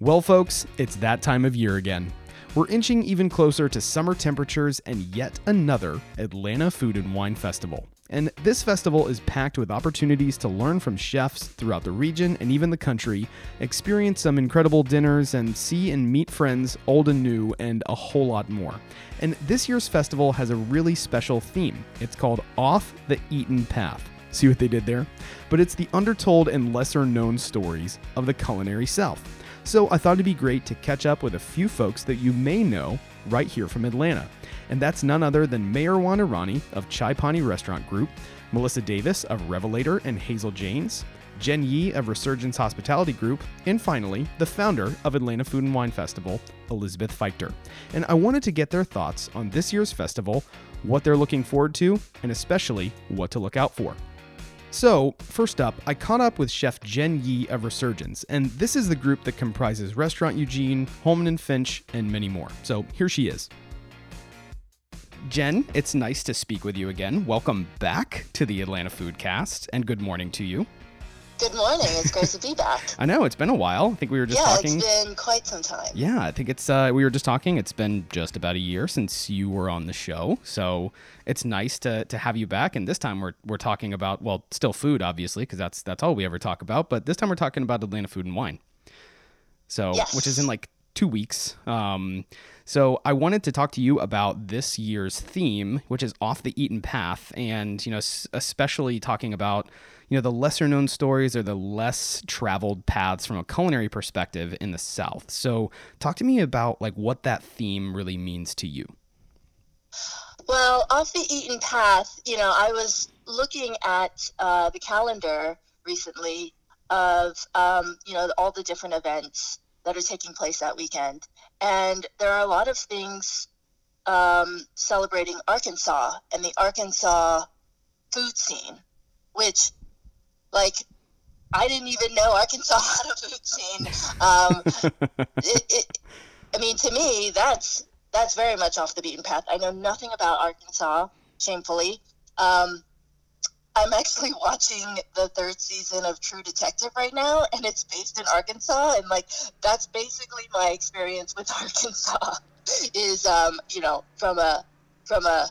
Well, folks, it's that time of year again. We're inching even closer to summer temperatures and yet another Atlanta Food and Wine Festival. And this festival is packed with opportunities to learn from chefs throughout the region and even the country, experience some incredible dinners, and see and meet friends, old and new, and a whole lot more. And this year's festival has a really special theme. It's called Off the Eaten Path. See what they did there? But it's the undertold and lesser known stories of the culinary South. So I thought it'd be great to catch up with a few folks that you may know right here from Atlanta. And that's none other than Meherwan Irani of Chai Pani Restaurant Group, Melissa Davis of Revelator and Hazel Janes, Jen Yee of Resurgens Hospitality Group, and finally, the founder of Atlanta Food and Wine Festival, Elizabeth Feichter. And I wanted to get their thoughts on this year's festival, what they're looking forward to, and especially what to look out for. So, first up, I caught up with Chef Jen Yee of Resurgens, and this is the group that comprises Restaurant Eugene, Holeman and Finch, and many more. So, here she is. Jen, it's nice to speak with you again. Welcome back to the Atlanta Foodcast, and good morning to you. Good morning. It's great to be back. I know it's been a while. I think we were just yeah, talking. it's been quite some time. Yeah, I think it's uh, we were just talking. It's been just about a year since you were on the show, so it's nice to to have you back. And this time we're we're talking about well, still food, obviously, because that's that's all we ever talk about. But this time we're talking about Atlanta food and wine. So, Yes. which is in like two weeks. Um, so I wanted to talk to you about this year's theme, which is off the eaten path, and you know, s- especially talking about you know the lesser known stories or the less traveled paths from a culinary perspective in the South. So talk to me about like what that theme really means to you. Well, off the eaten path, you know, I was looking at uh, the calendar recently of, um, you know, all the different events that are taking place that weekend. And there are a lot of things um, celebrating Arkansas and the Arkansas food scene, which, like, I didn't even know Arkansas had a food scene. Um, it, it, I mean, to me, that's that's very much off the beaten path. I know nothing about Arkansas, shamefully. Um, I'm actually watching the third season of True Detective right now, and it's based in Arkansas, and like that's basically my experience with Arkansas. Is um, you know from a from a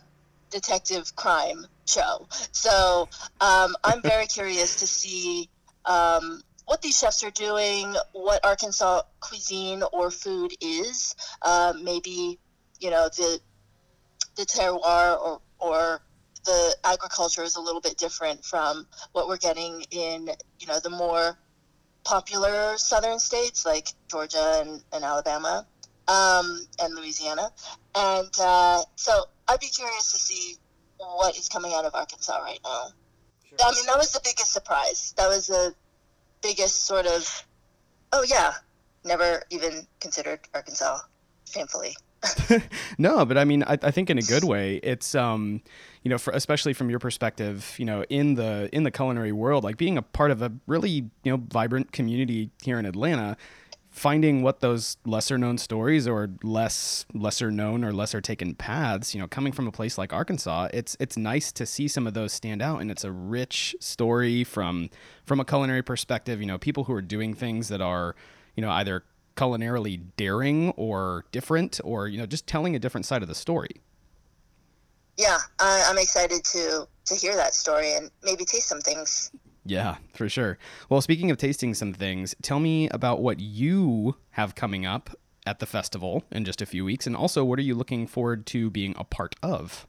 detective crime show. So um, I'm very curious to see um, what these chefs are doing, what Arkansas cuisine or food is. Uh, maybe you know the the terroir or or the agriculture is a little bit different from what we're getting in you know the more popular southern states like Georgia and, and Alabama um, and Louisiana. And uh, so I'd be curious to see what is coming out of Arkansas right now. I mean, that was the biggest surprise. That was the biggest sort of, oh yeah, never even considered Arkansas, shamefully. no, but I mean, I, I think in a good way. It's um, you know, for, especially from your perspective, you know, in the in the culinary world, like being a part of a really you know vibrant community here in Atlanta, finding what those lesser known stories or less lesser known or lesser taken paths, you know, coming from a place like Arkansas, it's it's nice to see some of those stand out, and it's a rich story from from a culinary perspective. You know, people who are doing things that are, you know, either culinarily daring or different or you know just telling a different side of the story Yeah, I, I'm excited to to hear that story and maybe taste some things. Yeah for sure well speaking of tasting some things tell me about what you have coming up at the festival in just a few weeks and also what are you looking forward to being a part of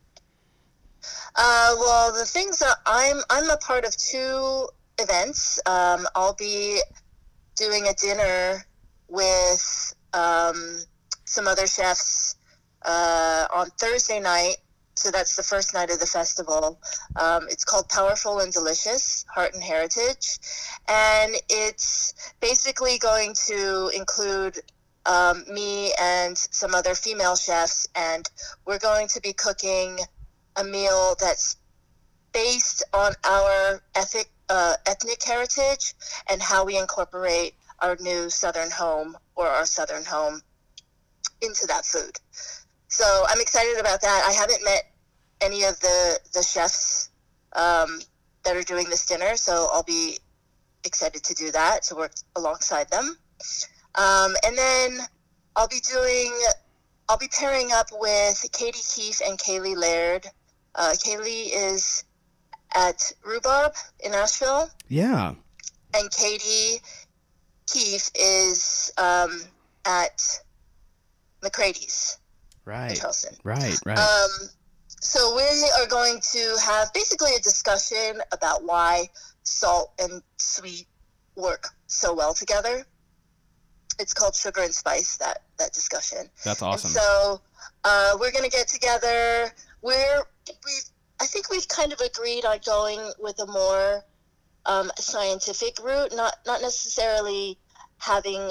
Uh, well, the things that I'm I'm a part of two events. Um, I'll be doing a dinner with um, some other chefs uh, on Thursday night. So that's the first night of the festival. Um, it's called Powerful and Delicious Heart and Heritage, and it's basically going to include um, me and some other female chefs, and we're going to be cooking a meal that's based on our ethic, uh, ethnic heritage and how we incorporate our new Southern home or our Southern home into that food. So I'm excited about that. I haven't met any of the the chefs um, that are doing this dinner, so I'll be excited to do that to work alongside them. Um, and then I'll be doing, I'll be pairing up with Katie Keefe and Kaylee Laird. Uh, Kaylee is at Rhubarb in Asheville. Yeah. And Katie Keefe is um, at McCrady's Right. Right. Right. Um, so we are going to have basically a discussion about why salt and sweet work so well together. It's called sugar and spice. That that discussion. That's awesome. And so uh, we're going to get together. We're we. I think we've kind of agreed on going with a more um, scientific route, not not necessarily having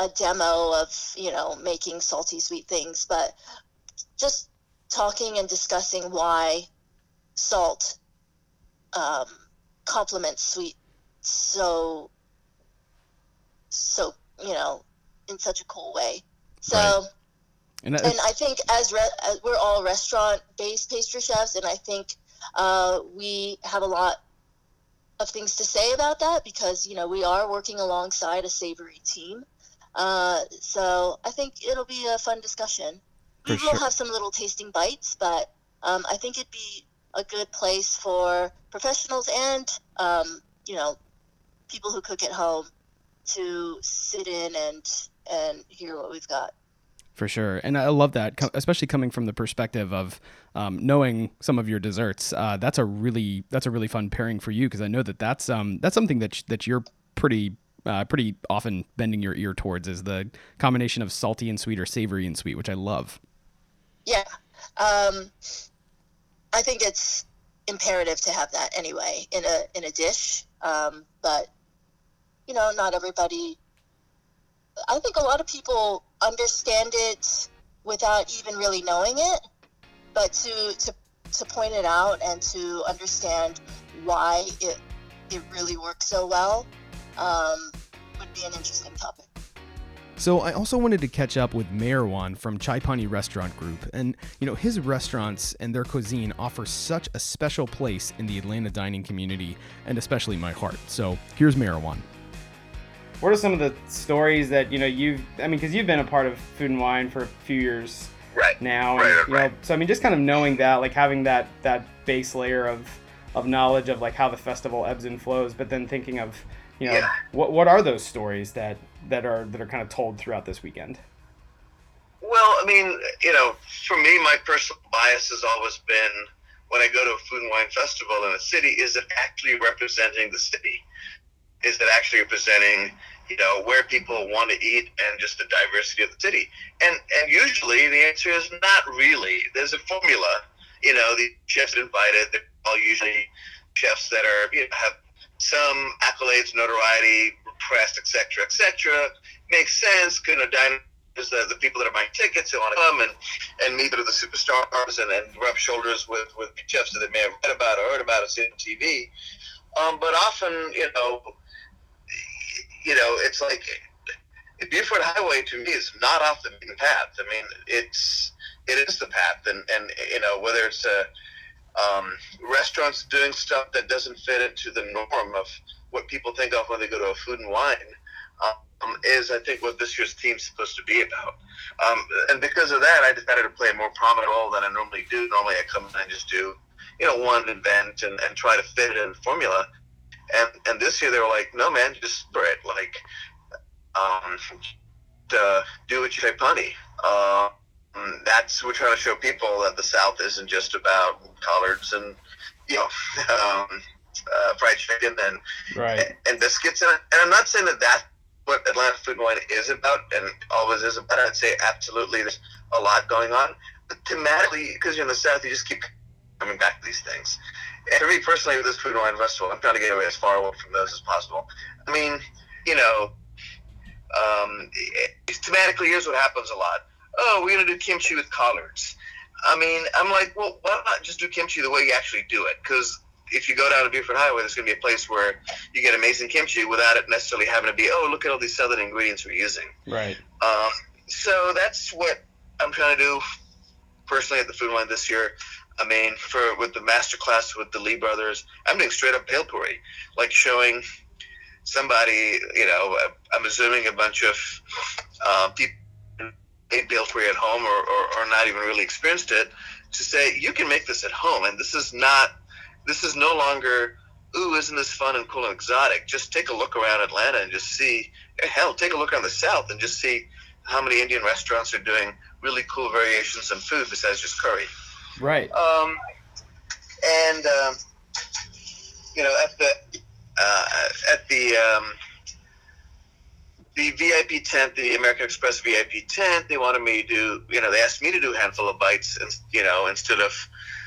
a demo of you know making salty sweet things, but just talking and discussing why salt um, complements sweet so so you know in such a cool way. So. Right. and And I think as, re- as we're all restaurant-based pastry chefs, and I think uh, we have a lot of things to say about that because you know we are working alongside a savory team. Uh, so I think it'll be a fun discussion. For we will sure. have some little tasting bites, but um, I think it'd be a good place for professionals and um, you know people who cook at home to sit in and and hear what we've got. For sure, and I love that, especially coming from the perspective of um, knowing some of your desserts. Uh, that's a really that's a really fun pairing for you because I know that that's um, that's something that that you're pretty uh, pretty often bending your ear towards is the combination of salty and sweet or savory and sweet, which I love. Yeah. Um, I think it's imperative to have that anyway in a in a dish. Um, but you know, not everybody. I think a lot of people understand it without even really knowing it. But to to to point it out and to understand why it it really works so well um, would be an interesting topic. So I also wanted to catch up with Meherwan from Chai Pani Restaurant Group, and you know his restaurants and their cuisine offer such a special place in the Atlanta dining community, and especially my heart. So here's Meherwan. What are some of the stories that you know you've? I mean, because you've been a part of Food and Wine for a few years Right. now, and Right, right, you know, right. so I mean, just kind of knowing that, like having that that base layer of of knowledge of like how the festival ebbs and flows, but then thinking of you know Yeah. what what are those stories that that are that are kind of told throughout this weekend? Well, I mean, you know, for me, my personal bias has always been when I go to a food and wine festival in a city, is it actually representing the city? Is it actually representing, you know, where people want to eat and just the diversity of the city? And and usually the answer is not really. There's a formula. You know, the chefs invited, they're all usually chefs that are you know have some accolades, notoriety, press, etc., etc. Makes sense. You know, dine the, the people that are buying tickets who want to come and, and meet the superstars and, and rub shoulders with, with chefs that they may have read about or heard about or seen on TV. Um, but often, you know, you know, it's like Buford Highway to me is not off the beaten path. I mean, it's it is the path, and and you know whether it's a um, restaurants doing stuff that doesn't fit into the norm of what people think of when they go to a food and wine um, is, I think, what this year's theme's supposed to be about. Um, and because of that, I decided to play a more prominent role than I normally do. Normally, I come and I just do, you know, one event and, and try to fit it in formula. And and this year they were like, no, man, just spread like, um, to do what you say, punny. Uh, that's we're trying to show people that the South isn't just about collards and you know um, uh, fried chicken and Right. and biscuits. And, and I'm not saying that that's what Atlanta Food and Wine is about and always is about. I'd say absolutely there's a lot going on. But thematically, because you're in the South, you just keep coming back to these things. And for me personally, with this Food and Wine Festival, I'm trying to get away as far away from those as possible. I mean, you know, um, it, thematically, here's what happens a lot. Oh, we're going to do kimchi with collards. I mean, I'm like, well, why not just do kimchi the way you actually do it? Because if you go down to Buford Highway, there's going to be a place where you get amazing kimchi without it necessarily having to be, oh, look at all these southern ingredients we're using. Right. Um, so that's what I'm trying to do personally at the Food Line this year. I mean, for with the master class with the Lee brothers, I'm doing straight up bhel puri, like showing somebody, you know, I'm assuming a bunch of uh, people ate bhel puri at home or, or, or not even really experienced it, to say you can make this at home, and this is not, this is no longer, ooh, isn't this fun and cool and exotic? Just take a look around Atlanta and just see, hell, take a look around the South and just see how many Indian restaurants are doing really cool variations on food besides just curry. Right. Um, and um, you know, at the uh, at the um, the VIP tent, the American Express VIP tent, they wanted me to do, you know, they asked me to do a handful of bites, and you know, instead of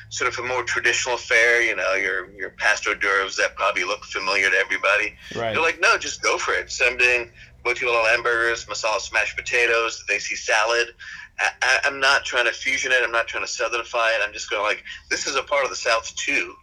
sort of a more traditional fare, you know, your your pasta hors d'oeuvres that probably look familiar to everybody. Right. They're like, no, just go for it. So I'm doing mozzarella hamburgers, masala smashed potatoes, they see salad. I, am not trying to fusion it. I'm not trying to southernify it. I'm just going like, this is a part of the South too.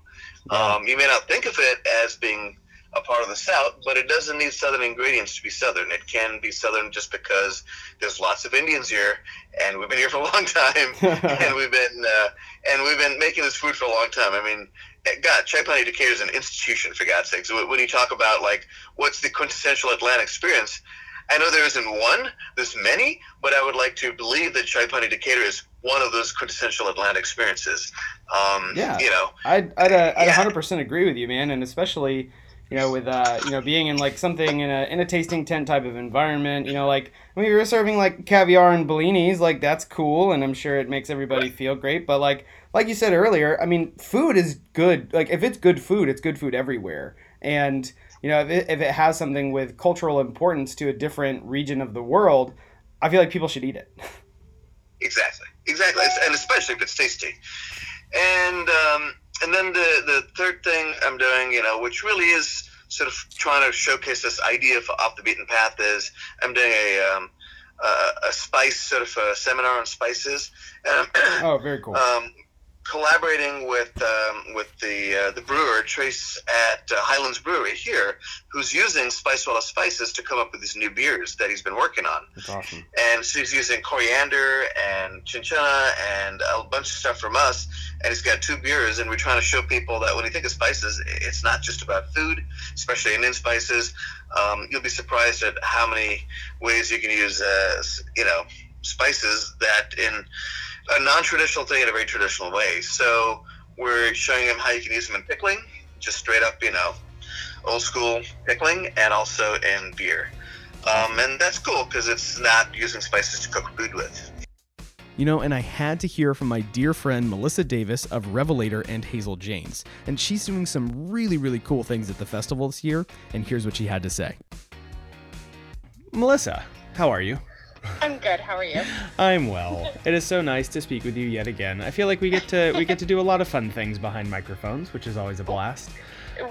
Yeah. Um, you may not think of it as being a part of the South, but it doesn't need Southern ingredients to be Southern. It can be Southern just because there's lots of Indians here, and we've been here for a long time, and we've been uh, and we've been making this food for a long time. I mean, eh, God, Chai Decatur is an institution for God's sake. So when you talk about like what's the quintessential Atlanta experience, I know there isn't one, there's many, but I would like to believe that Chai Pani Decatur is one of those quintessential Atlanta experiences. Um, yeah, you know, I'd I'd, uh, I'd yeah. 100% agree with you, man, and especially you know, with uh, you know, being in like something in a in a tasting tent type of environment, you know, like when you're serving like caviar and bellinis, like that's cool, and I'm sure it makes everybody feel great. But like like you said earlier, I mean, food is good. Like if it's good food, it's good food everywhere, and you know, if it, if it has something with cultural importance to a different region of the world, I feel like people should eat it. Exactly, exactly, and especially if it's tasty. And um, and then the the third thing I'm doing, you know, which really is sort of trying to showcase this idea for off the beaten path is I'm doing a um, uh, a spice sort of a seminar on spices. Um, oh, very cool. Um, collaborating with um, with the uh, the brewer Trace at uh, Highlands Brewery here, who's using Spice Spicewalla spices to come up with these new beers that he's been working on. That's awesome. And so he's using coriander and chinchilla and a bunch of stuff from us, and he's got two beers. And we're trying to show people that when you think of spices, it's not just about food, especially Indian spices. Um, you'll be surprised at how many ways you can use, uh, you know, spices that in a non-traditional thing in a very traditional way. So we're showing them how you can use them in pickling, just straight up, you know, old school pickling, and also in beer. Um, and that's cool because it's not using spices to cook food with. You know, and I had to hear from my dear friend Melissa Davis of Revelator and Hazel Janes, and she's doing some really, really cool things at the festival this year, and here's what she had to say. Melissa, how are you? I'm good. How are you? I'm well. It is so nice to speak with you yet again. I feel like we get to we get to do a lot of fun things behind microphones, which is always a blast.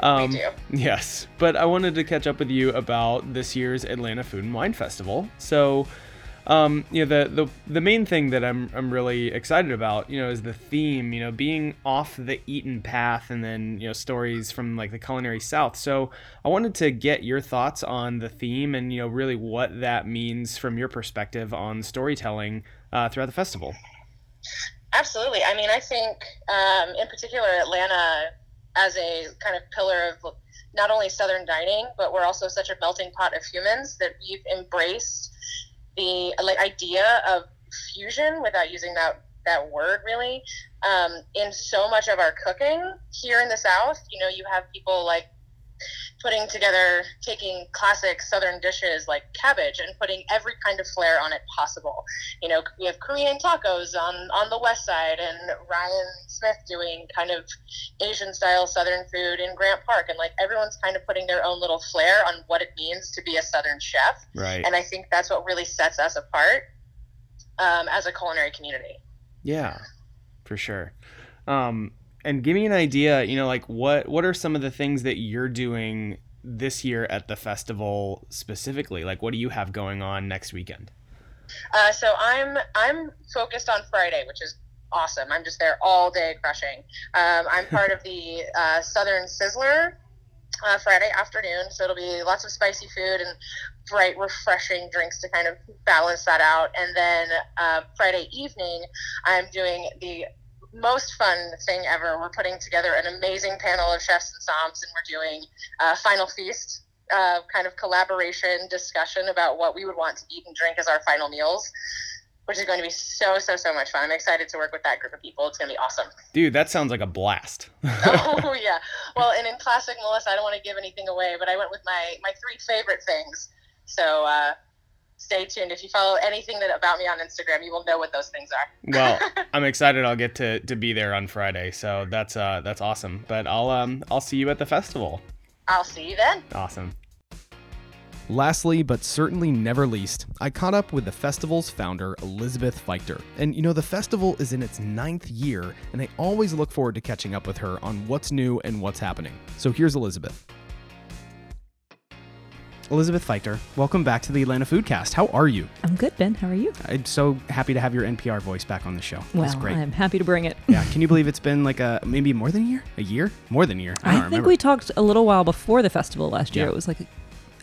Um, we do. Yes, but I wanted to catch up with you about this year's Atlanta Food and Wine Festival. So, um, you know, the, the the main thing that I'm I'm really excited about, you know, is the theme. You know, being off the eaten path, and then you know stories from like the culinary South. So I wanted to get your thoughts on the theme, and you know, really what that means from your perspective on storytelling uh, throughout the festival. Absolutely. I mean, I think um, in particular Atlanta as a kind of pillar of not only Southern dining, but we're also such a melting pot of humans that we've embraced the like idea of fusion without using that that word really. Um, in so much of our cooking here in the south you know you have people like putting together taking classic southern dishes like cabbage and putting every kind of flair on it possible. You know we have korean tacos on on the west side and ryan smith doing kind of asian style southern food in grant park. And like everyone's kind of putting their own little flair on what it means to be a southern chef. Right. And i think that's what really sets us apart um, as a culinary community. Yeah for sure. Um, and give me an idea you know like what what are some of the things that you're doing this year at the festival specifically? Like what do you have going on next weekend? Uh, so i'm i'm focused on friday which is awesome. I'm just there all day crushing. Um, i'm part of the uh, southern sizzler uh, friday afternoon so it'll be lots of spicy food and bright refreshing drinks to kind of balance that out. And then uh, friday evening i'm doing the most fun thing ever. We're putting together an amazing panel of chefs and somms, and we're doing a Final Feast uh, kind of collaboration discussion about what we would want to eat and drink as our final meals, which is going to be so, so, so much fun. I'm excited to work with that group of people. It's going to be awesome. Dude, that sounds like a blast. oh, yeah. Well, and in classic Melissa, I don't want to give anything away, but I went with my, my three favorite things. So, uh, stay tuned. If you follow anything that about me on Instagram, you will know what those things are. well, I'm excited. I'll get to, to be there on Friday, so that's uh that's awesome. But I'll um I'll see you at the festival. I'll see you then. Awesome. Lastly, but certainly never least, I caught up with the festival's founder, Elizabeth Feichter. And you know, the festival is in its ninth year, and I always look forward to catching up with her on what's new and what's happening. So here's Elizabeth. Elizabeth Feichter, welcome back to the Atlanta Foodcast. How are you? I'm good, Ben. How are you? I'm so happy to have your NPR voice back on the show. That's well, great. I'm happy to bring it. yeah, can you believe it's been like a maybe more than a year? A year? More than a year? I I, think remember. we talked a little while before the festival last year. Yeah. It was like,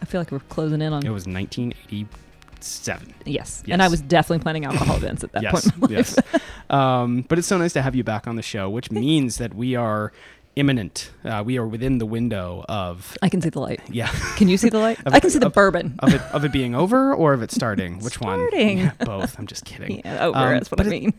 I feel like we're closing in on. it was 1987. yes. Yes. and I was definitely planning alcohol events at that yes, point. In my life. yes. Um, but it's so nice to have you back on the show, which means that we are imminent. Uh, we are within the window of I can see the light. yeah. Can you see the light? Of- I can see the of- bourbon. Of it, of it being over or of it starting? Which Starting. one? Yeah, both. I'm just kidding. yeah, over. Um, that's what I but it- mean.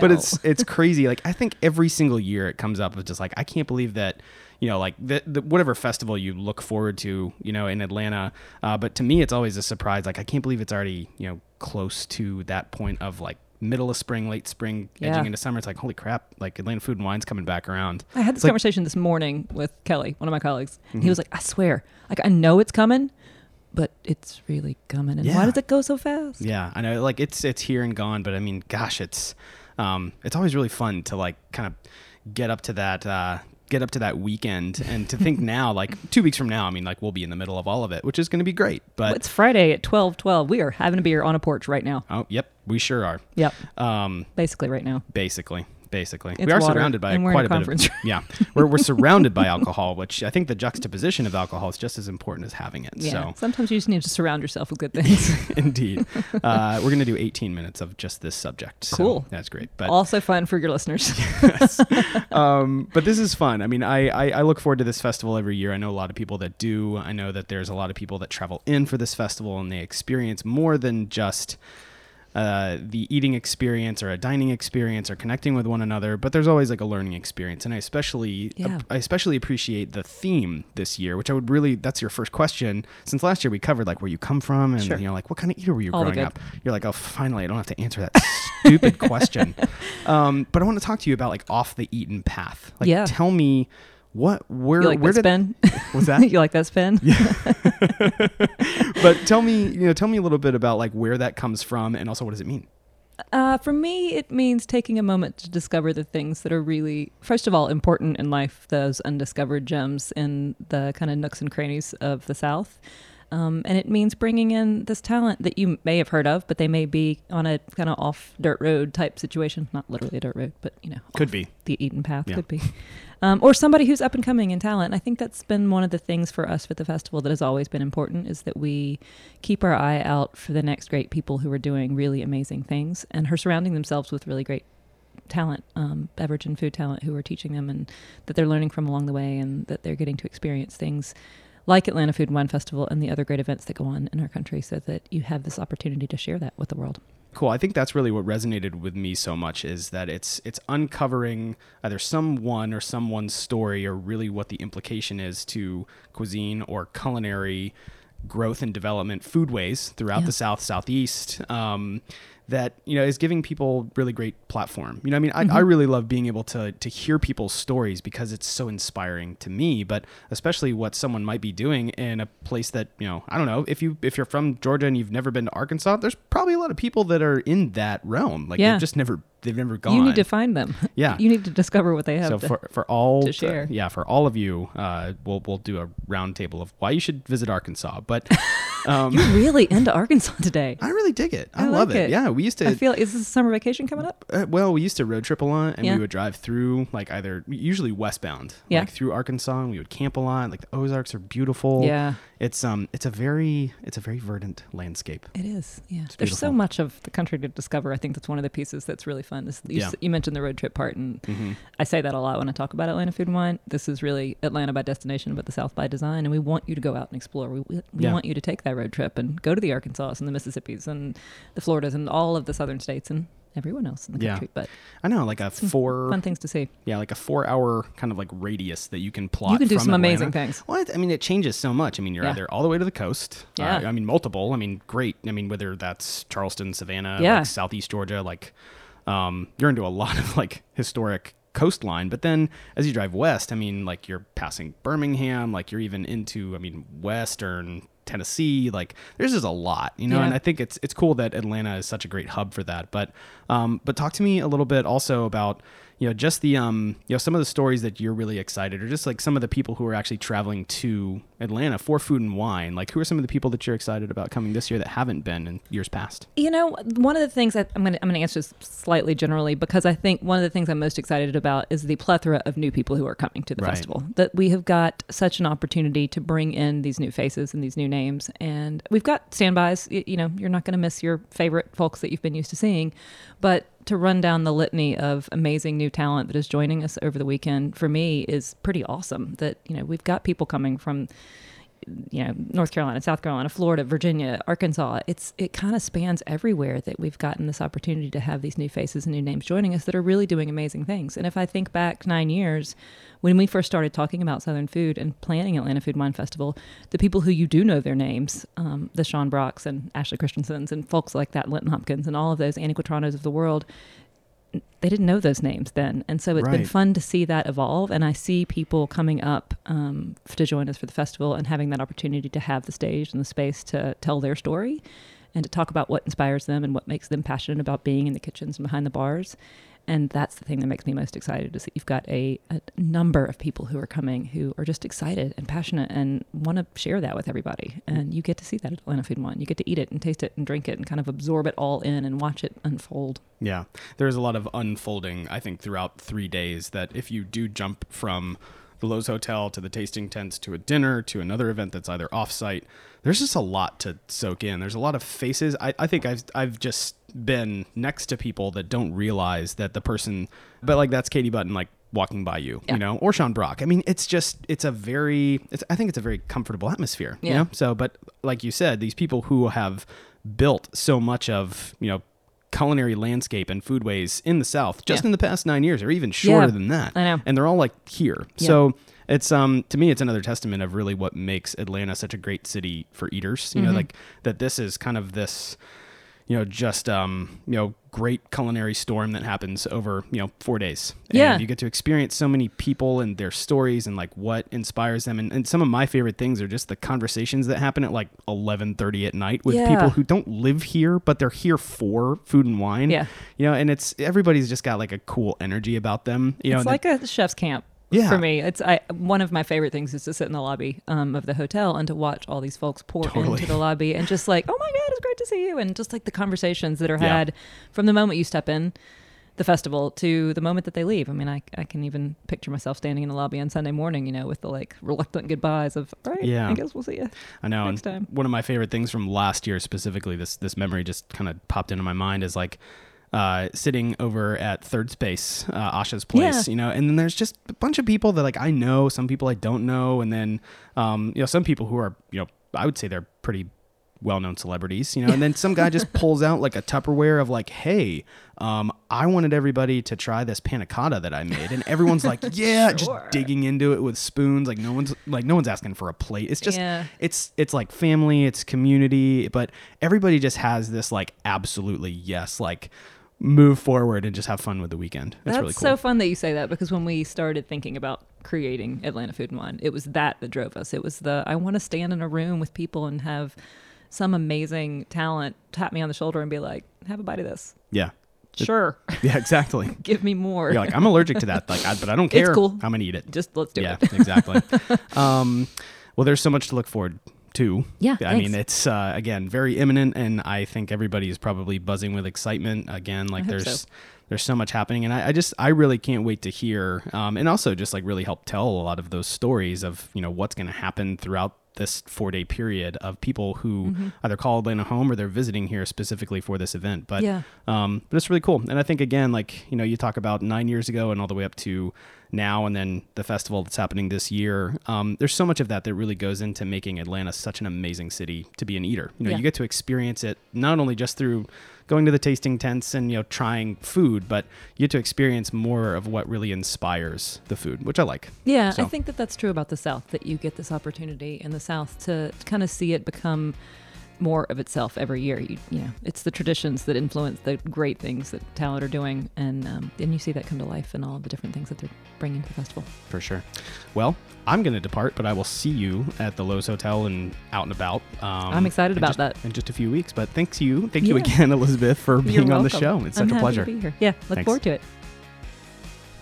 but it's it's crazy. Like I think every single year it comes up with just like I can't believe that you know like the, the whatever festival you look forward to you know in Atlanta. Uh, but to me, it's always a surprise. Like I can't believe it's already you know close to that point of like middle of spring, late spring, edging into summer. It's like holy crap! Like Atlanta Food and Wine's coming back around. I had this It's like- conversation this morning with Kelly, one of my colleagues. and Mm-hmm. He was like, "I swear, like I know it's coming, but it's really coming. And Yeah. why does it go so fast?" Yeah, I know. Like it's it's here and gone, but I mean, gosh, it's um, it's always really fun to like kind of get up to that uh, get up to that weekend and to think now, like two weeks from now, I mean, like we'll be in the middle of all of it, which is going to be great. But It's Friday at twelve twelve. We are having a beer on a porch right now. oh, yep, we sure are. Yep, Um, basically right now. basically. Basically, It's we are water, surrounded by and we're in quite a a, bit of yeah. We're, we're surrounded by alcohol, which I think the juxtaposition of alcohol is just as important as having it. Yeah. So Sometimes you just need to surround yourself with good things. Indeed. Uh, we're going to do 18 minutes of just this subject. so Cool. that's great. But also fun for your listeners. um, but this is fun. I mean, I, I, I look forward to this festival every year. I know a lot of people that do. I know that there's a lot of people that travel in for this festival and they experience more than just uh, the eating experience or a dining experience or connecting with one another. But there's always like a learning experience, and I especially Yeah. I especially appreciate the theme this year, which I would really. That's your first question. Since last year we covered like where you come from and Sure. you know like what kind of eater were you All growing up. You're like, oh, finally, I don't have to answer that stupid question. Um, but I want to talk to you about like off the eaten path. Like, Yeah. tell me what where you like where that did spin? was that? you like that spin? yeah but tell me, you know, tell me a little bit about like where that comes from and also what does it mean? Uh, for me, it means taking a moment to discover the things that are really, first of all, important in life, those undiscovered gems in the kind of nooks and crannies of the South. Um, and it means bringing in this talent that you may have heard of, but they may be on a kind of off dirt road type situation. Not literally a dirt road, but you know, Could be. the Eden path. Yeah. Could be. Um, or somebody who's up and coming in talent. I think that's been one of the things for us with the festival that has always been important is that we keep our eye out for the next great people who are doing really amazing things and are surrounding themselves with really great talent, um, beverage and food talent who are teaching them and that they're learning from along the way and that they're getting to experience things like Atlanta Food and Wine Festival and the other great events that go on in our country so that you have this opportunity to share that with the world. Cool. I think that's really what resonated with me so much is that it's it's uncovering either someone or someone's story or really what the implication is to cuisine or culinary growth and development foodways throughout Yeah. the South Southeast. Um, that you know is giving people really great platform. You know, I mean, I, I really love being able to to hear people's stories because it's so inspiring to me. But especially what someone might be doing in a place that you know, I don't know. If you if you're from Georgia and you've never been to Arkansas, there's probably a lot of people that are in that realm. Like Yeah. they've just never they've never gone. You need to find them. Yeah. You need to discover what they have. so to- for for all to share. yeah for all of you, uh, we'll we'll do a roundtable of why you should visit Arkansas. But um, You're really into Arkansas today. I really dig it. I, I love like it. it. Yeah, we used to I feel is this summer vacation coming up? Uh, well, we used to road trip a lot, and Yeah. we would drive through like either usually westbound, Yeah. like through Arkansas, and we would camp a lot. Like the Ozarks are beautiful. Yeah. it's um, it's a very, it's a very verdant landscape. It is. Yeah. There's beautiful. so much of the country to discover. I think that's one of the pieces that's really fun. This, you, Yeah. s- you mentioned the road trip part, and Mhm. I say that a lot when I talk about Atlanta Food and Wine. This is really Atlanta by destination, but the South by design, and we want you to go out and explore. We, we Yeah. want you to take that road trip and go to the Arkansas and the Mississippis and the Floridas and all of the southern states and everyone else in the Yeah. country. But I know, like a four, fun things to see. yeah, like a four-hour kind of like radius that you can plot. You can do some amazing things. Well, I mean, it changes so much. I mean, you're Yeah. either all the way to the coast. uh, Yeah. I mean, multiple. I mean, great. I mean, whether that's Charleston, Savannah, Yeah. like southeast Georgia, like um, you're into a lot of like historic coastline. But then as you drive west, I mean, like you're passing Birmingham, like you're even into, I mean, western Tennessee. Like there's just a lot, you know. Yeah. And I think it's it's cool that Atlanta is such a great hub for that. But um, but talk to me a little bit also about you know just the um you know some of the stories that you're really excited or just like some of the people who are actually traveling to Atlanta for food and wine. Like who are some of the people that you're excited about coming this year that haven't been in years past? You know, one of the things I, I'm going to I'm to answer this slightly generally because I think one of the things I'm most excited about is the plethora of new people who are coming to the Right. festival. That we have got such an opportunity to bring in these new faces and these new names, and we've got standbys. You know, you're not going to miss your favorite folks that you've been used to seeing, but to run down the litany of amazing new talent that is joining us over the weekend for me is pretty awesome. That you know we've got people coming from you know North Carolina, South Carolina, Florida, Virginia, Arkansas. It's it kind of spans everywhere that we've gotten this opportunity to have these new faces and new names joining us that are really doing amazing things. And if I think back nine years, when we first started talking about Southern food and planning Atlanta Food Wine Festival, the people who you do know their names, um, the Sean Brocks and Ashley Christensens and folks like that, Linton Hopkins and all of those Annie Quatranos of the world, they didn't know those names then. And so it's been fun to see that evolve. And I see people coming up um, to join us for the festival and having that opportunity to have the stage and the space to tell their story and to talk about what inspires them and what makes them passionate about being in the kitchens and behind the bars. And that's the thing that makes me most excited is that you've got a, a number of people who are coming who are just excited and passionate and want to share that with everybody. And you get to see that at Atlanta Food Wine. You get to eat it and taste it and drink it and kind of absorb it all in and watch it unfold. Yeah, there's a lot of unfolding, I think, throughout three days. That if you do jump from the Loews Hotel to the tasting tents to a dinner to another event that's either offsite, there's just a lot to soak in. There's a lot of faces. I, I think I've I've just been next to people that don't realize that the person, but like that's Katie Button, like walking by you, Yeah. you know, or Sean Brock. I mean, it's just it's a very, it's, I think it's a very comfortable atmosphere, you Yeah. know. So, but like you said, these people who have built so much of you know culinary landscape and foodways in the South just Yeah. in the past nine years, or even shorter Yeah, than that. I know. And they're all like here. So it's um to me it's another testament of really what makes Atlanta such a great city for eaters. You know, Mm-hmm. like that this is kind of this you know, just um, you know, great culinary storm that happens over, you know, four days. Yeah. You get to experience so many people and their stories and like what inspires them. And, and some of my favorite things are just the conversations that happen at like eleven thirty at night with Yeah. people who don't live here, but they're here for food and wine. Yeah. You know, and it's everybody's just got like a cool energy about them. You know, it's and like a chef's camp Yeah. for me. It's I one of my favorite things is to sit in the lobby um, of the hotel and to watch all these folks pour Totally. into the lobby and just like, oh my god, to see you, and just like the conversations that are Yeah. had from the moment you step in the festival to the moment that they leave. I mean, I, I can even picture myself standing in the lobby on Sunday morning, you know, with the like reluctant goodbyes of, all right, Yeah. I guess we'll see you. I know. next and time. One of my favorite things from last year specifically, this this memory just kind of popped into my mind is like uh, sitting over at Third Space, uh, Asha's place, Yeah. you know, and then there's just a bunch of people that like I know, some people I don't know, and then um, you know some people who are you know I would say they're pretty well-known celebrities, you know, and then some guy just pulls out like a Tupperware of like, hey, um, I wanted everybody to try this panna cotta that I made, and everyone's like, yeah, just digging into it with spoons, like no one's like no one's asking for a plate. It's just Yeah. it's it's like family, it's community, but everybody just has this like absolutely yes, like move forward and just have fun with the weekend. That's, That's really cool. so fun that you say that because when we started thinking about creating Atlanta Food and Wine, it was that that drove us. It was the I want to stand in a room with people and have some amazing talent tap me on the shoulder and be like, "Have a bite of this." yeah. Sure, Yeah, exactly. give me more. You're like, I'm allergic to that, like, I, but I don't care. It's cool. I'm gonna eat it. Just let's do yeah, it. exactly. Um, well, there's so much to look forward to. Yeah, I mean, it's uh, again very imminent, and I think everybody is probably buzzing with excitement. Again, like there's so. there's so much happening, and I, I just I really can't wait to hear, um, and also just like really help tell a lot of those stories of you know what's going to happen throughout this four day period of people who either call Atlanta home or they're visiting here specifically for this event. But Yeah. um, but it's really cool. And I think again, like you know, you talk about nine years ago and all the way up to now, and then the festival that's happening this year. Um, there's so much of that that really goes into making Atlanta such an amazing city to be an eater. You know, Yeah. you get to experience it not only just through going to the tasting tents and you know trying food, but you get to experience more of what really inspires the food, which I like. Yeah, I think that that's true about the South, that you get this opportunity in the South to kind of see it become more of itself every year. You, you know, it's the traditions that influence the great things that talent are doing, and um, and you see that come to life in all of the different things that they're bringing to the festival. for sure. Well, I'm going to depart, but I will see you at the Loews Hotel and out and about. Um, I'm excited about just- that. in just a few weeks. But thanks you, thank you again, Elizabeth, for being on the show. It's I'm such a pleasure. To be here. Yeah, look Thanks. forward to it.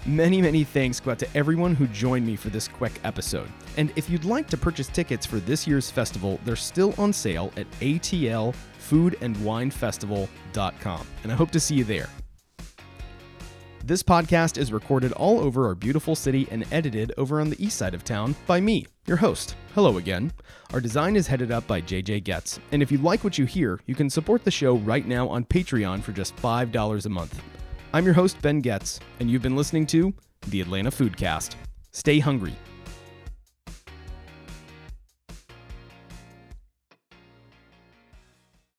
Many, many thanks go out to everyone who joined me for this quick episode. And if you'd like to purchase tickets for this year's festival, they're still on sale at atlfoodandwinefestival.com. And I hope to see you there. This podcast is recorded all over our beautiful city and edited over on the east side of town by me, your host. Hello again. Our design is headed up by JJ Getz. And if you like what you hear, you can support the show right now on Patreon for just $5 a month. I'm your host, Ben Getz, and you've been listening to the Atlanta Foodcast. Stay hungry,